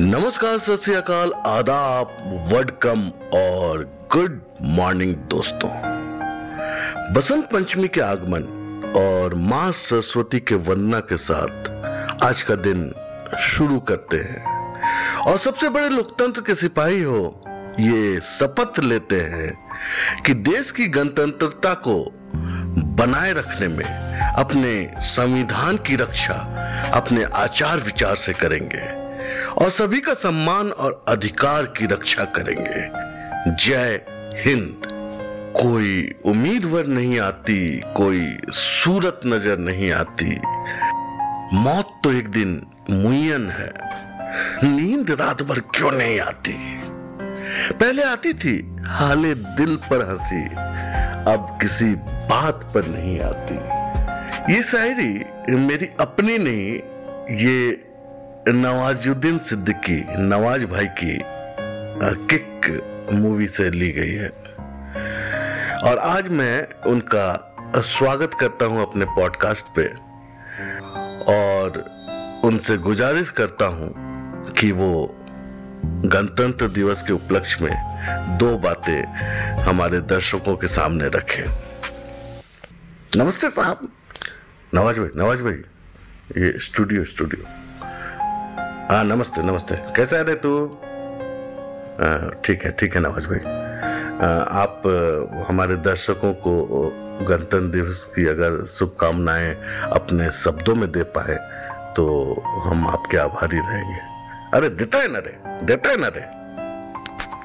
नमस्कार, सत श्री अकाल, आदाब, वडकम और गुड मॉर्निंग दोस्तों। बसंत पंचमी के आगमन और माँ सरस्वती के वंदना के साथ आज का दिन शुरू करते हैं। और सबसे बड़े लोकतंत्र के सिपाही हो, ये शपथ लेते हैं कि देश की गणतंत्रता को बनाए रखने में, अपने संविधान की रक्षा, अपने आचार विचार से करेंगे। और सभी का सम्मान और अधिकार की रक्षा करेंगे। जय हिंद। कोई उम्मीदवार नहीं आती, कोई सूरत नज़र नहीं आती। मौत तो एक दिन मुयन है। नींद रात भर क्यों नहीं आती? पहले आती थी, हाले दिल पर हँसी। अब किसी बात पर नहीं आती। ये शायरी मेरी अपनी नहीं, ये नवाजुद्दीन सिद्दीकी, नवाज़ भाई की किक मूवी से ली गई है। और आज मैं उनका स्वागत करता हूँ अपने पॉडकास्ट पे और उनसे गुजारिश करता हूँ कि वो गणतंत्र दिवस के उपलक्ष्य में दो बातें हमारे दर्शकों के सामने रखें। नमस्ते साहब। नवाज़ भाई नवाज़ भाई, ये स्टूडियो स्टूडियो। हाँ नमस्ते नमस्ते। कैसा है तू? ठीक है ठीक है नवाज़ भाई। आप हमारे दर्शकों को गणतंत्र दिवस की अगर शुभकामनाएँ अपने शब्दों में दे पाए तो हम आपके आभारी रहेंगे। अरे, देता है ना रे, देता है ना रे।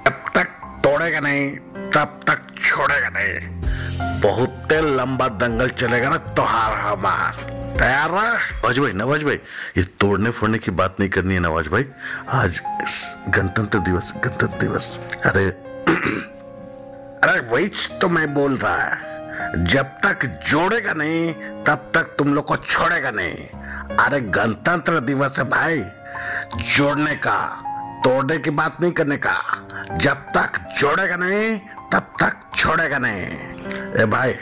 जब तक तोड़ेगा नहीं, तब तक छोड़ेगा नहीं। बहुत लंबा दंगल चलेगा ना तो हार हमार। तैयार नवाज़ भाई नवाज़ भाई, ये तोड़ने फोड़ने की बात नहीं करनी है नवाज़ भाई। आज गणतंत्र दिवस गणतंत्र दिवस। अरे अरे, वही तो मैं बोल रहा है। जब तक जोड़ेगा नहीं, तब तक तुम लोग को छोड़ेगा नहीं। अरे, गणतंत्र दिवस है भाई। जोड़ने का, तोड़ने की बात नहीं करने का। जब तक जोड़ेगा नहीं, तब तक छोड़ेगा नहीं। ए भाई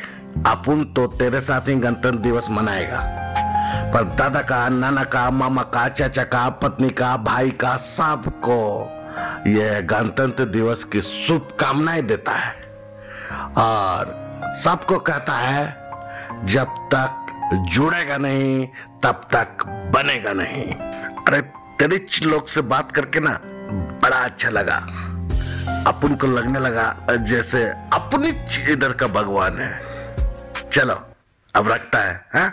अपन तो तेरे साथ ही गणतंत्र दिवस मनाएगा। पर दादा का, नाना का, मामा का, चाचा का, पत्नी का, भाई का सबको यह गणतंत्र दिवस की शुभकामनाएँ देता है। और सबको कहता है, जब तक जुड़ेगा नहीं, तब तक बनेगा नहीं। अरे, तेरे लोग से बात करके ना, बड़ा अच्छा लगा। अपन को लगने लगा, जैसे अपनी इधर का भगवान है। चलो अब रखता है हा?